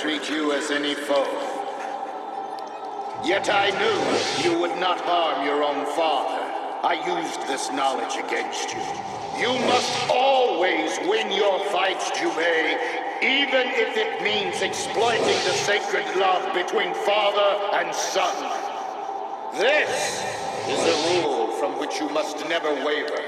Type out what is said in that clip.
treat you as any foe. Yet I knew you would not harm your own father. I used this knowledge against you. You must always win your fights, Jubei, even if it means exploiting the sacred love between father and son. This is a rule from which you must never waver.